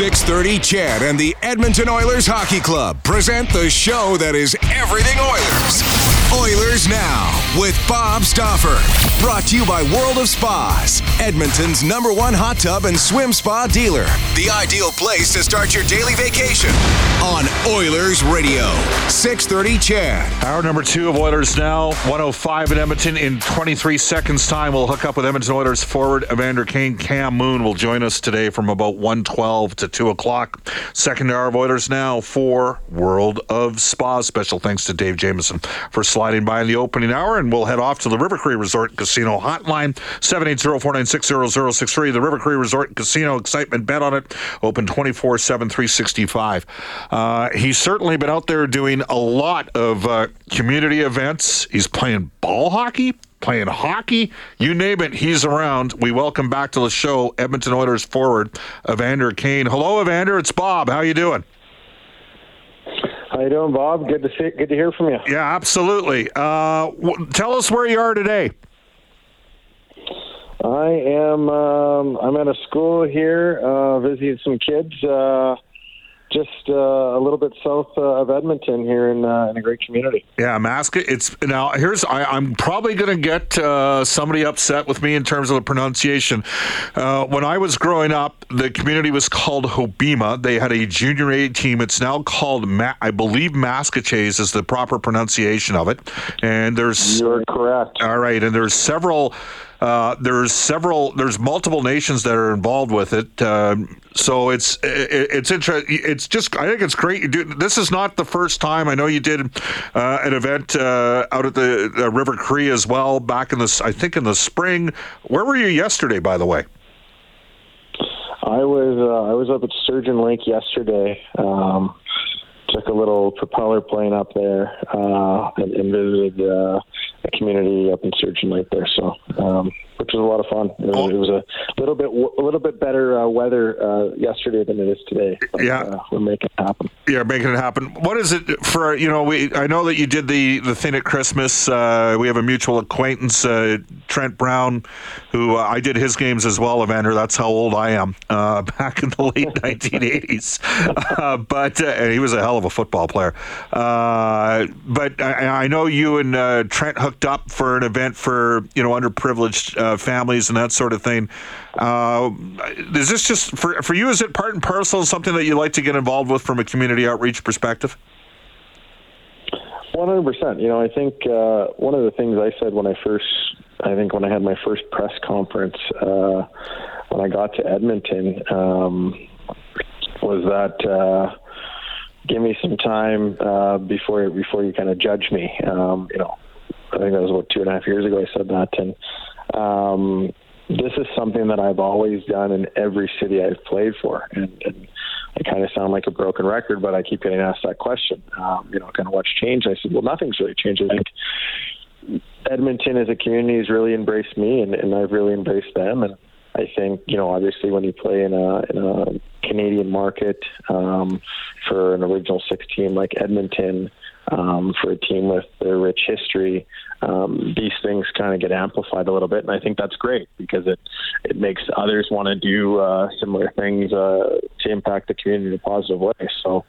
630 CHED and the Edmonton Oilers Hockey Club present the show that is everything Oilers. Oilers Now with Bob Stauffer. Brought to you by World of Spas, Edmonton's number one hot tub and swim spa dealer. The ideal place to start your daily vacation on Oilers Radio. 630 CHED. Hour number two of Oilers Now, 105 in Edmonton. In 23 seconds' time, we'll hook up with Edmonton Oilers forward Evander Kane. Cam Moon will join us today from about 112 to 2 o'clock. Second hour of Oilers Now for World of Spas. Special thanks to Dave Jameson for sliding by in the opening hour, and we'll head off to the River Cree Resort Casino hotline, 780-496-0063. The River Cree Resort Casino, excitement bet on it, open 24-7, 365. Uh, he's certainly been out there doing a lot of uh, community events. He's playing ball hockey, playing hockey, you name it, he's around. We welcome back to the show Edmonton Oilers forward Evander Kane. Hello, Evander. It's Bob. How you doing? How you doing, Bob? Good to see. Good to hear from you. Yeah, absolutely. Uh, w- tell us where you are today. I am. Um, I'm at a school here, uh, visiting some kids. Uh, just uh, a little bit south uh, of Edmonton here in, uh, in a great community. Yeah, Mascot. It's now here's I, I'm probably going to get uh, somebody upset with me in terms of the pronunciation. Uh, when I was growing up, the community was called Hobbema. They had a junior A team. It's now called Ma- I believe Maskwacis is the proper pronunciation of it. And there's You're correct. all right, and there's several. Uh, there's several. There's multiple nations that are involved with it. Um, so it's it, it's interesting. It's just. I think it's great. You do. This is not the first time. I know you did uh, an event uh, out at the River Cree as well back in the. I think in the spring. Where were you yesterday, by the way? I was uh, I was up at Sturgeon Lake yesterday. Um, took a little propeller plane up there and, and visited a community up in Sturgeon Lake there. So, um, which was a lot of fun. It was, it was a little bit a little bit better uh, weather uh, yesterday than it is today. But, Yeah. uh, we're making it happen. Yeah, making it happen. What is it for? You know, we I know that you did the the thing at Christmas. Uh, we have a mutual acquaintance, uh, Trent Brown, who uh, I did his games as well. Evander, that's how old I am. Uh, back in the late 1980s, uh, but uh, he was a hell of a football player. Uh, but I, I know you and uh, Trent hooked up for an event for you know underprivileged uh, families and that sort of thing. Uh, is this just for for you? Is it part and parcel something that you like to get involved with from a community outreach perspective? One hundred percent. You know, I think uh, one of the things I said when I first, I think when I had my first press conference uh, when I got to Edmonton, um, was that uh, give me some time uh, before before you kind of judge me. Um, you know, I think that was about two and a half years ago. I said that, and um, this is something that I've always done in every city I've played for, and. and I kind of sound like a broken record, but I keep getting asked that question. Um, you know, kind of what's changed? I said, well, nothing's really changed. I think Edmonton as a community has really embraced me, and, and I've really embraced them. And I think, you know, obviously when you play in a, in a Canadian market um, for an original six team like Edmonton, um, for a team with their rich history, um, these things kind of get amplified a little bit, and I think that's great because it it makes others want to do uh, similar things uh, to impact the community in a positive way. So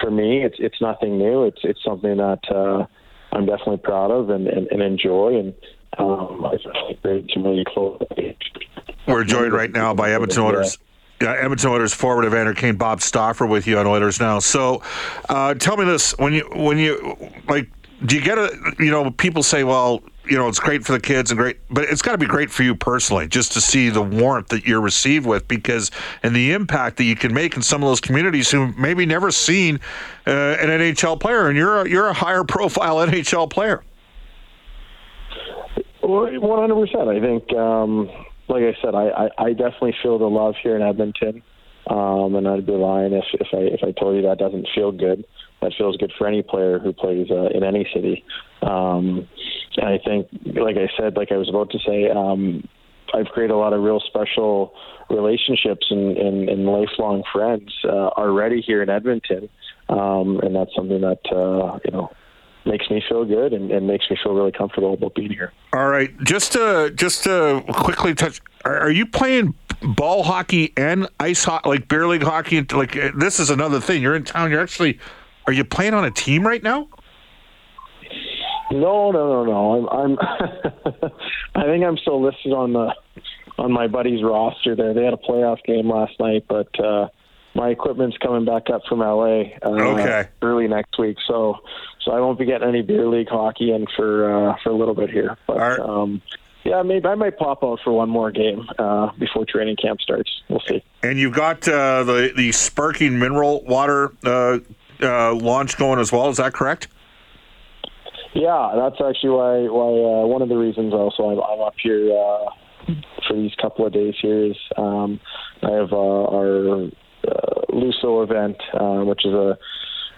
for me, it's it's nothing new. It's it's something that uh, I'm definitely proud of and, and, and enjoy. And um, I think great to really close. We're joined right now by Edmonton Oilers. Yeah, Edmonton Oilers forward Evander Kane, Bob Stauffer, with you on Oilers now. So, uh, tell me this: when you when you like, do you get a you know people say, well, you know, it's great for the kids and great, but it's got to be great for you personally just to see the warmth that you're received with because and the impact that you can make in some of those communities who maybe never seen uh, an NHL player, and you're a, you're a higher profile NHL player. One hundred percent. I think, um, like I said, I, I, I definitely feel the love here in Edmonton, um, and I'd be lying if, if I if I told you that doesn't feel good. That feels good for any player who plays uh, in any city. Um, and I think, like I said, like I was about to say, um, I've created a lot of real special relationships and, and, and lifelong friends uh, already here in Edmonton, um, and that's something that uh, you know makes me feel good and, and, makes me feel really comfortable about being here. All right, just to just to quickly touch, are, are you playing ball hockey and ice hockey, like beer league hockey? Like this is another thing. You're in town. You're actually, are you playing on a team right now? No, no, no, no. I'm, I'm I think I'm still listed on the on my buddy's roster. There, they had a playoff game last night, but uh, my equipment's coming back up from LA uh, okay. early next week. So, so I won't be getting any beer league hockey in for uh, for a little bit here. But right. um, yeah, maybe I might pop out for one more game uh, before training camp starts. We'll see. And you've got uh, the the sparking mineral water uh, uh, launch going as well. Is that correct? Yeah, that's actually why why uh, one of the reasons also I'm, I'm up here uh, for these couple of days here is um, I have uh, our uh, Luso event, uh, which is a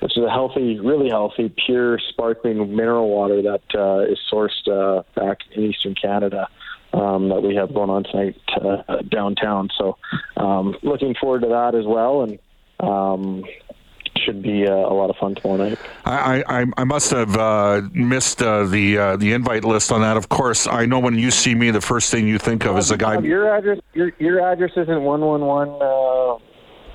which is a healthy, really healthy, pure, sparkling mineral water that uh, is sourced uh, back in Eastern Canada. Um, that we have going on tonight uh, downtown. So, um, looking forward to that as well, and um, should be uh, a lot of fun tomorrow night. I, I, I must have uh, missed uh, the uh, the invite list on that. Of course, I know when you see me, the first thing you think of is a guy. Your address, your your address isn't one one one uh,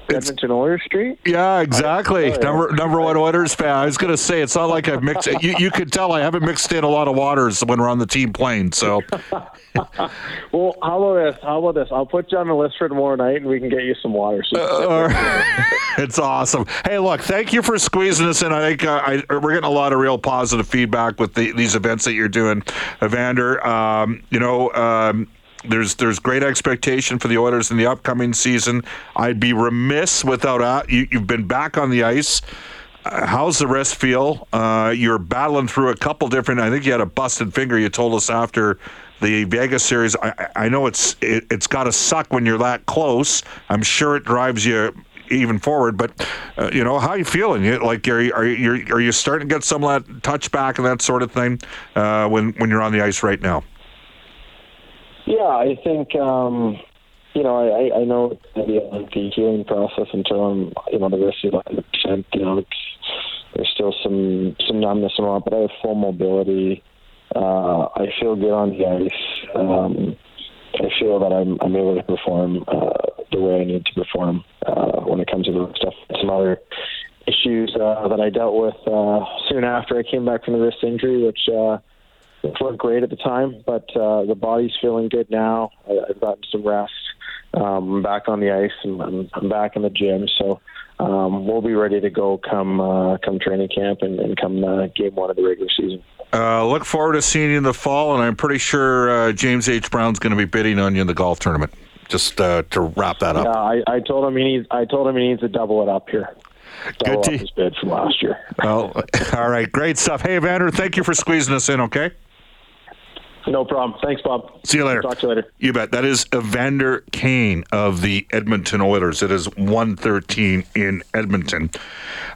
Edmonton Oilers Street. Yeah, exactly. Number number one Oilers fan. I was going to say it's not like I've mixed. you you could tell I haven't mixed in a lot of waters when we're on the team plane. So. well, how about this? How about this? I'll put you on the list for tomorrow night, and we can get you some water. Uh, it's awesome. Hey, look, thank you for squeezing us in. I think uh, I, we're getting a lot of real positive feedback with the, these events that you're doing, Evander. Um, you know. Um, there's there's great expectation for the Oilers in the upcoming season. I'd be remiss without uh, you, have been back on the ice. Uh, how's the rest feel? Uh, you're battling through a couple different. I think you had a busted finger. You told us after the Vegas series. I, I know it's it, it's got to suck when you're that close. I'm sure it drives you even forward. But uh, you know, how are you feeling? You, like, are you, are you are you starting to get some of that touch back and that sort of thing uh, when when you're on the ice right now? Yeah, I think um, you know I, I know the, the healing process until I'm you know the rest of the percent. You know, there's still some some numbness all, but I have full mobility. Uh, I feel good on the ice. Um, I feel that I'm I'm able to perform uh, the way I need to perform uh, when it comes to the stuff. Some other issues uh, that I dealt with uh, soon after I came back from the wrist injury, which uh, it weren't great at the time, but uh, the body's feeling good now. I, I've gotten some rest. Um, I'm back on the ice and I'm, I'm back in the gym, so um, we'll be ready to go come uh, come training camp and, and come uh, game one of the regular season. Uh, look forward to seeing you in the fall, and I'm pretty sure uh, James H. Brown's going to be bidding on you in the golf tournament. Just uh, to wrap that up. Yeah, I, I told him he needs. I told him he needs to double it up here. Double Good to, up his bid from last year. Well, all right, great stuff. Hey, Vander, thank you for squeezing us in. Okay. No problem. Thanks, Bob. See you later. Talk to you later. You bet. That is Evander Kane of the Edmonton Oilers. It is 113 in Edmonton.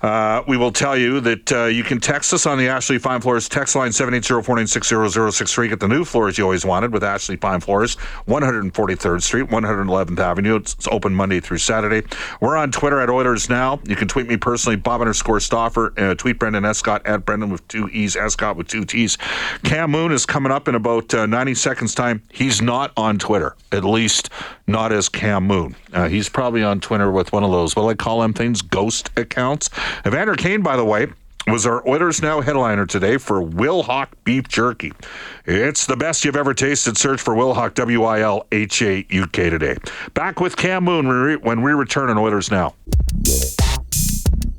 Uh, we will tell you that uh, you can text us on the Ashley Fine Floors text line 780-496-0063. Get the new floors you always wanted with Ashley Fine Floors, 143rd Street, 111th Avenue. It's, it's open Monday through Saturday. We're on Twitter at Oilers Now. You can tweet me personally, Bob underscore Stauffer. Uh, tweet Brendan Escott at Brendan with two E's, Escott with two T's. Cam Moon is coming up in about about uh, 90 seconds time, he's not on Twitter, at least not as Cam Moon. Uh, he's probably on Twitter with one of those, what I call them things, ghost accounts. Evander Kane, by the way, was our Oilers Now headliner today for Wilhauk Beef Jerky. It's the best you've ever tasted. Search for Wilhauk, W I L H A U K today. Back with Cam Moon when we return on Oilers Now.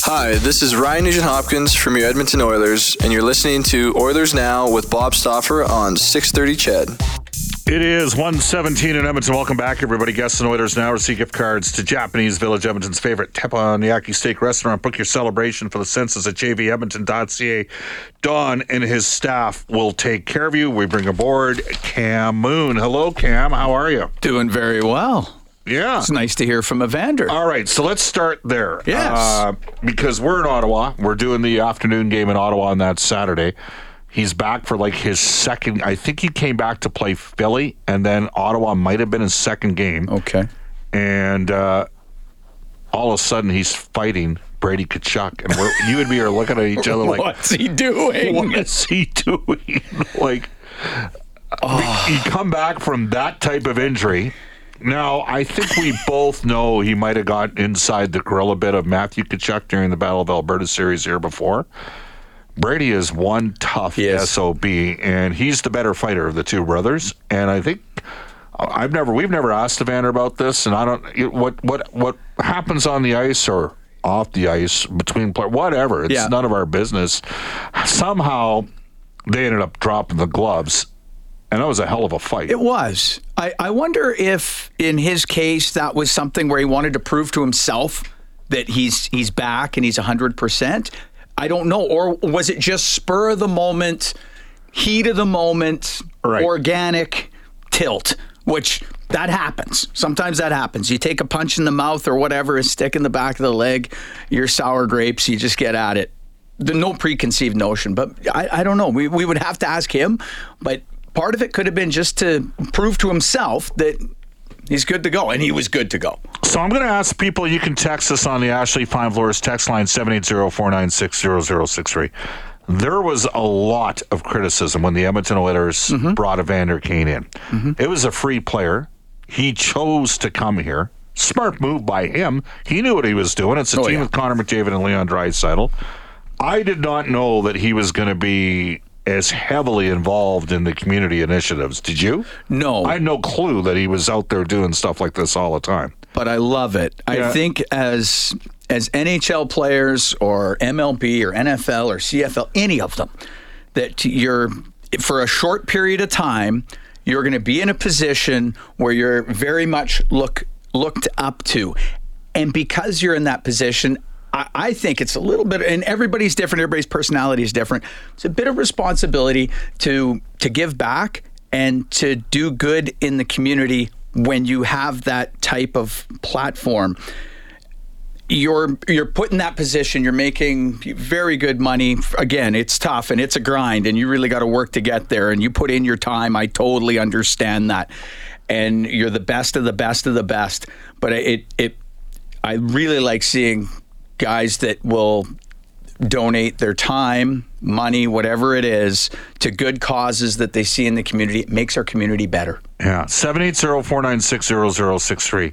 Hi, this is Ryan Nugent Hopkins from your Edmonton Oilers, and you're listening to Oilers Now with Bob Stauffer on 630 CHED. It is 117 in Edmonton. Welcome back, everybody. Guests and Oilers now receive gift cards to Japanese Village, Edmonton's favorite teppanyaki steak restaurant. Book your celebration for the census at jvedmonton.ca. Don and his staff will take care of you. We bring aboard Cam Moon. Hello, Cam. How are you? Doing very well. Yeah. It's nice to hear from Evander. All right, so let's start there. Yes. Uh, because we're in Ottawa. We're doing the afternoon game in Ottawa on that Saturday. He's back for like his second. I think he came back to play Philly, and then Ottawa might have been his second game. Okay. And uh, all of a sudden, he's fighting Brady Tkachuk, and we're, you and me are looking at each other like, "What's he doing? What is he doing?" like, oh. you come back from that type of injury. Now, I think we both know he might have got inside the gorilla bit of Matthew Tkachuk during the Battle of Alberta series here before. Brady is one tough SOB, and he's the better fighter of the two brothers. And I think uh, I've never, we've never asked Evander about this, and I don't what what what happens on the ice or off the ice between players, whatever. It's yeah. none of our business. Somehow they ended up dropping the gloves. And that was a hell of a fight. It was. I, I wonder if, in his case, that was something where he wanted to prove to himself that he's he's back and he's hundred percent. I don't know. Or was it just spur of the moment, heat of the moment, right. organic tilt, which that happens. Sometimes that happens. You take a punch in the mouth or whatever, a stick in the back of the leg, you're sour grapes, you just get at it. The, no preconceived notion, but I, I don't know. We, we would have to ask him, but part of it could have been just to prove to himself that He's good to go, and he was good to go. So I'm going to ask people. You can text us on the Ashley Fine Floors text line 780-496-0063. There was a lot of criticism when the Edmonton Oilers mm-hmm. brought Evander Kane in. Mm-hmm. It was a free player. He chose to come here. Smart move by him. He knew what he was doing. It's a oh, team yeah. with Connor McDavid and Leon Draisaitl. I did not know that he was going to be as heavily involved in the community initiatives. Did you? No. I had no clue that he was out there doing stuff like this all the time. But I love it. Yeah. I think as as NHL players or MLB or NFL or CFL, any of them, that you're for a short period of time, you're going to be in a position where you're very much look looked up to. And because you're in that position, I, I think it's a little bit, and everybody's different. Everybody's personality is different. It's a bit of responsibility to to give back and to do good in the community when you have that type of platform you're you're put in that position you're making very good money again it's tough and it's a grind and you really got to work to get there and you put in your time i totally understand that and you're the best of the best of the best but it it i really like seeing guys that will donate their time, money, whatever it is, to good causes that they see in the community. It makes our community better. Yeah. 780-496-0063.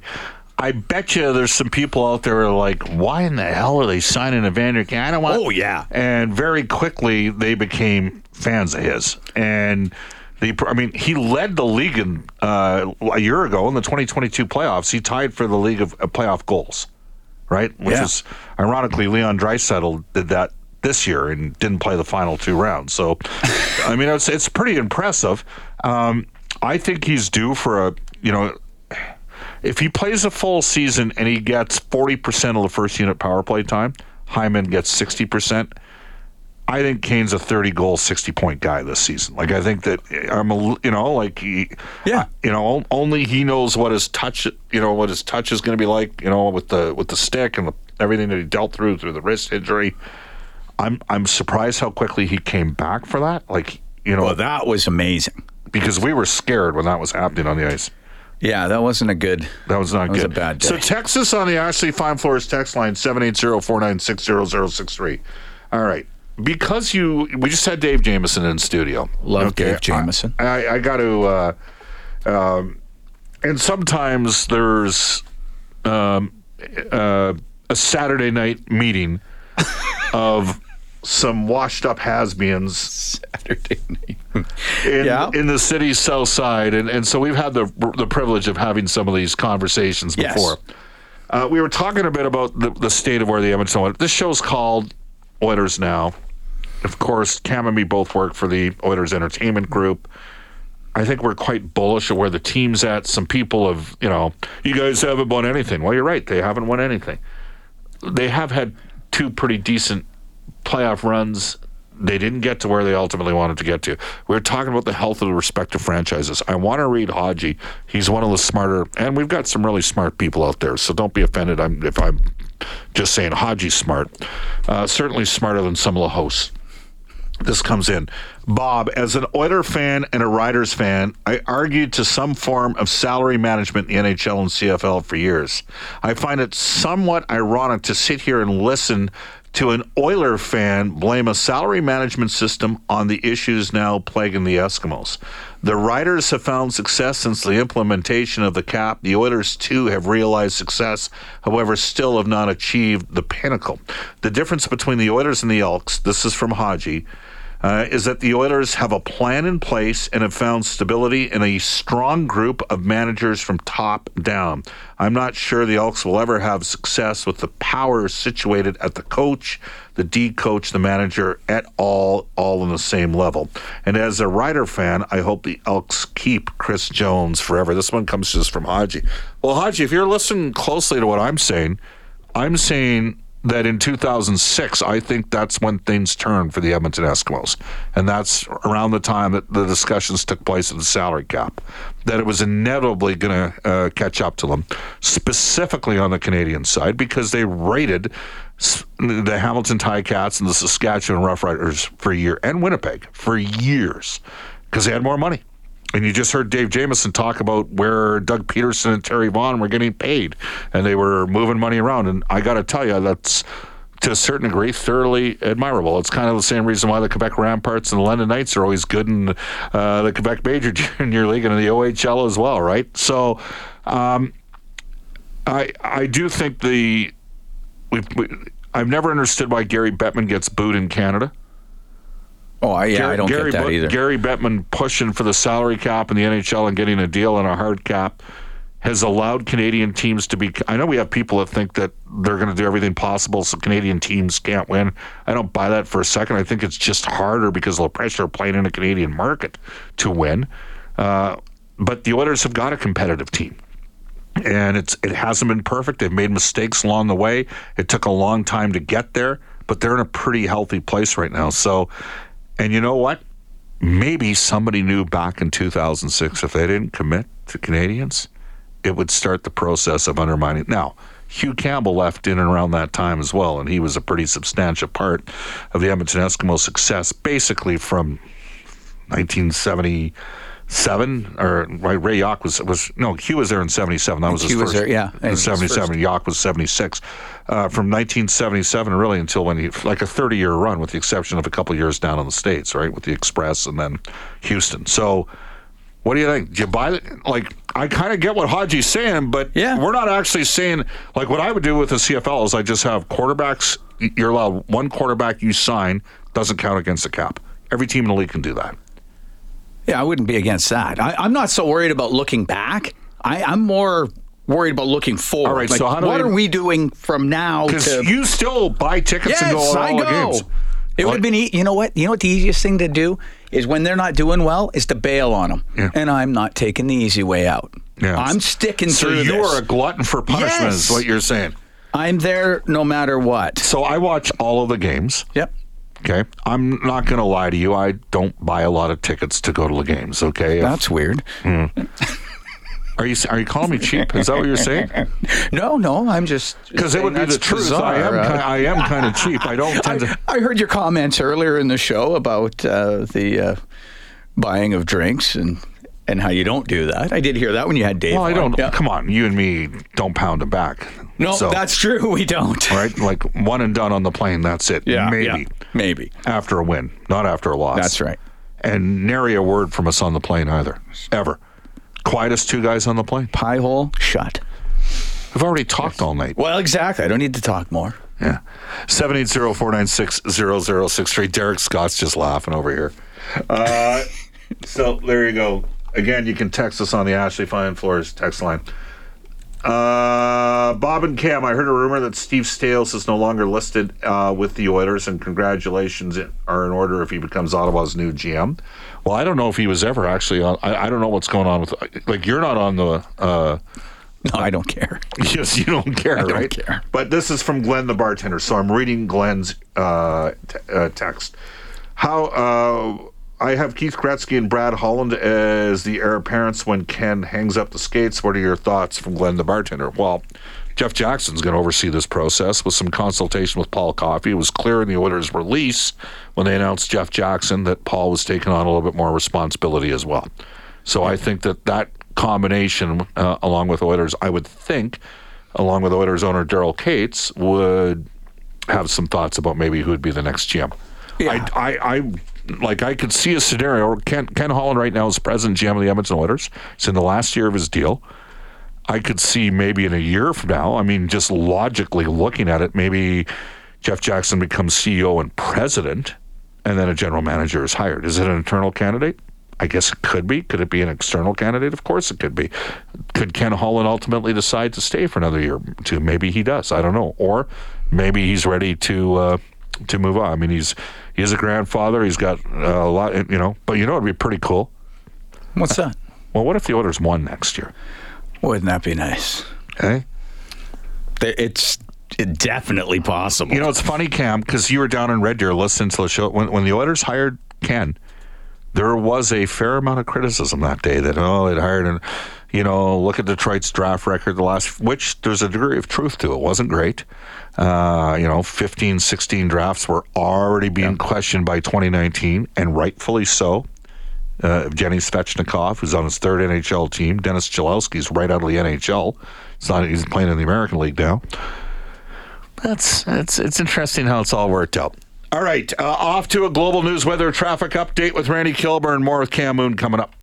I bet you there's some people out there are like, why in the hell are they signing Evander Kane? I don't want. Oh yeah. And very quickly they became fans of his, and the I mean he led the league in, uh, a year ago in the 2022 playoffs. He tied for the league of uh, playoff goals right? Which yeah. is ironically Leon Draisaitl did that this year and didn't play the final two rounds. So, I mean, it's it's pretty impressive. Um, I think he's due for a you know. If he plays a full season and he gets 40% of the first unit power play time, Hyman gets 60%. I think Kane's a 30 goal, 60 point guy this season. Like I think that I'm a you know like he, yeah you know only he knows what his touch you know what his touch is going to be like you know with the with the stick and the, everything that he dealt through through the wrist injury. I'm I'm surprised how quickly he came back for that. Like you know well, that was amazing because we were scared when that was happening on the ice. Yeah, that wasn't a good. That was not that good. Was a bad day. So Texas on the Ashley Fine Floors text line 780-496-0063. All right. Because you, we just had Dave Jameson in studio. Love Dave Jameson. I, I, I got to, uh, um, and sometimes there's um, uh, a Saturday night meeting of some washed up has-beens Saturday night. in, Yeah. in the city's south side, and, and so we've had the the privilege of having some of these conversations Yes. before. Uh, we were talking a bit about the, the state of where the Edmonton Oilers. This show's called Oilers Now. Of course, Cam and me both work for the Oilers Entertainment Group. I think we're quite bullish of where the team's at. Some people have, you know, you guys haven't won anything. Well, you're right. They haven't won anything. They have had two pretty decent playoff runs. They didn't get to where they ultimately wanted to get to. We are talking about the health of the respective franchises. I want to read Haji. He's one of the smarter, and we've got some really smart people out there. So don't be offended I'm, if I'm just saying Haji's smart. Uh, certainly smarter than some of the hosts this comes in. Bob, as an Oiler fan and a Riders fan, I argued to some form of salary management in the NHL and CFL for years. I find it somewhat ironic to sit here and listen to an Oiler fan blame a salary management system on the issues now plaguing the Eskimos. The Riders have found success since the implementation of the cap. The Oilers, too, have realized success, however, still have not achieved the pinnacle. The difference between the Oilers and the Elks, this is from Haji, uh, is that the Oilers have a plan in place and have found stability in a strong group of managers from top down. I'm not sure the Elks will ever have success with the power situated at the coach, the D coach, the manager, at all, all on the same level. And as a Rider fan, I hope the Elks keep Chris Jones forever. This one comes just from Haji. Well, Haji, if you're listening closely to what I'm saying, I'm saying that in 2006, I think that's when things turned for the Edmonton Eskimos. And that's around the time that the discussions took place of the salary cap, that it was inevitably going to uh, catch up to them, specifically on the Canadian side, because they rated the Hamilton Ticats and the Saskatchewan Roughriders for a year, and Winnipeg for years, because they had more money. And you just heard Dave Jameson talk about where Doug Peterson and Terry Vaughn were getting paid, and they were moving money around. And I got to tell you, that's to a certain degree thoroughly admirable. It's kind of the same reason why the Quebec Remparts and the London Knights are always good in uh, the Quebec Major Junior League and in the OHL as well, right? So, um, I I do think the we, I've never understood why Gary Bettman gets booed in Canada. Oh, yeah, I don't Gary, get that either. Gary Bettman pushing for the salary cap in the NHL and getting a deal on a hard cap has allowed Canadian teams to be. I know we have people that think that they're going to do everything possible so Canadian teams can't win. I don't buy that for a second. I think it's just harder because of the pressure of playing in a Canadian market to win. Uh, but the Oilers have got a competitive team and it's it hasn't been perfect. They've made mistakes along the way. It took a long time to get there, but they're in a pretty healthy place right now. So, and you know what? Maybe somebody knew back in 2006 if they didn't commit to Canadians, it would start the process of undermining. Now, Hugh Campbell left in and around that time as well, and he was a pretty substantial part of the Edmonton Eskimos' success, basically from 1977 or right, Ray Jauch was was no Hugh was there in 77 that was his was first there, yeah, in first. 77 Jauch was 76 uh, from 1977 really until when he like a 30 year run with the exception of a couple years down in the states right with the Express and then Houston so what do you think? Do you buy it? Like, I kind of get what Haji's saying, but Yeah. we're not actually saying like what I would do with the CFL is I just have quarterbacks. You're allowed one quarterback you sign doesn't count against the cap. Every team in the league can do that. Yeah, I wouldn't be against that. I, I'm not so worried about looking back. I, I'm more worried about looking forward. All right, Like, so how do what we- are we doing from now Because to? you still buy tickets yes, and go I all the go. games. It would have been. E- you know what? You know what? The easiest thing to do is when they're not doing well is to bail on them. Yeah. And I'm not taking the easy way out. Yeah. I'm sticking So through you this. are a glutton for punishment, Yes. is what you're saying. I'm there no matter what. So I watch all of the games. Yep. Okay, I'm not going to lie to you. I don't buy a lot of tickets to go to the games. Okay, If- That's weird. are you are you calling me cheap? Is that what you're saying? No, no, I'm just Because it would be the truth. I am. Uh, ki- I am kind of cheap. I don't tend to. I, I heard your comments earlier in the show about uh, the uh, buying of drinks and and how you don't do that. I did hear that when you had Dave. Well, I don't. Yeah. Come on, you and me don't pound them back. No, So- that's true. We don't. right? Like one and done on the plane. That's it. Yeah, maybe yeah, maybe. after a win, not after a loss. That's right. And nary a word from us on the plane either, ever. Quietest two guys on the plane. Pie hole shut. We've already talked all night. Well, exactly. I don't need to talk more. Yeah. 780-496-0063. Derek Scott's just laughing over here. Uh, so there you go. Again, you can text us on the Ashley Fine Floors text line. Uh, Bob and Cam, I heard a rumor that Steve Staios is no longer listed uh, with the Oilers, and congratulations are in order if he becomes Ottawa's new GM. Well, I don't know if he was ever actually on. I, I don't know what's going on with. Like, you're not on the. Uh, No, I don't care. Yes, you don't care, I don't right? care. But this is from Glenn the bartender, so I'm reading Glenn's uh, t- uh, text. How uh, I have Keith Gretzky and Brad Holland as the heir apparents when Ken hangs up the skates. What are your thoughts from Glenn the bartender? Well, Jeff Jackson's going to oversee this process with some consultation with Paul Coffey. It was clear in the Oilers' release when they announced Jeff Jackson that Paul was taking on a little bit more responsibility as well. So I think that that combination, uh, along with Oilers, I would think, along with Oilers owner Daryl Katz, would have some thoughts about maybe who would be the next GM. Yeah. I, I, I like I could see a scenario. Ken Ken Holland right now is president GM of the Edmonton Oilers. It's in the last year of his deal. I could see maybe in a year from now. I mean, just logically looking at it, maybe Jeff Jackson becomes CEO and president, and then a general manager is hired. Is it an internal candidate? I guess it could be. Could it be an external candidate? Of course it could be. Could Ken Holland ultimately decide to stay for another year or two? Maybe he does. I don't know. Or maybe he's ready to uh, to move on. I mean, he's he's a grandfather. He's got uh, a lot, you know. But you know, it'd be pretty cool. What's that? Well, what if the Oilers won next year? Wouldn't that be nice? Hey, It's definitely possible. you know, it's funny, Cam, because you were down in Red Deer listening to the show when when the Oilers hired Ken. There was a fair amount of criticism that day that oh they hired and you know look at Detroit's draft record the last which there's a degree of truth to it wasn't great uh, you know 15 16 drafts were already being questioned by 2019 and rightfully so uh, Evgeny Svechnikov, who's on his third NHL team. Dennis Cholowski's right out of the NHL. It's not he's playing in the American League now. That's it's it's interesting how it's all worked out. All right, uh, off to a global news weather traffic update with Randy Kilburn. More with Cam Moon coming up.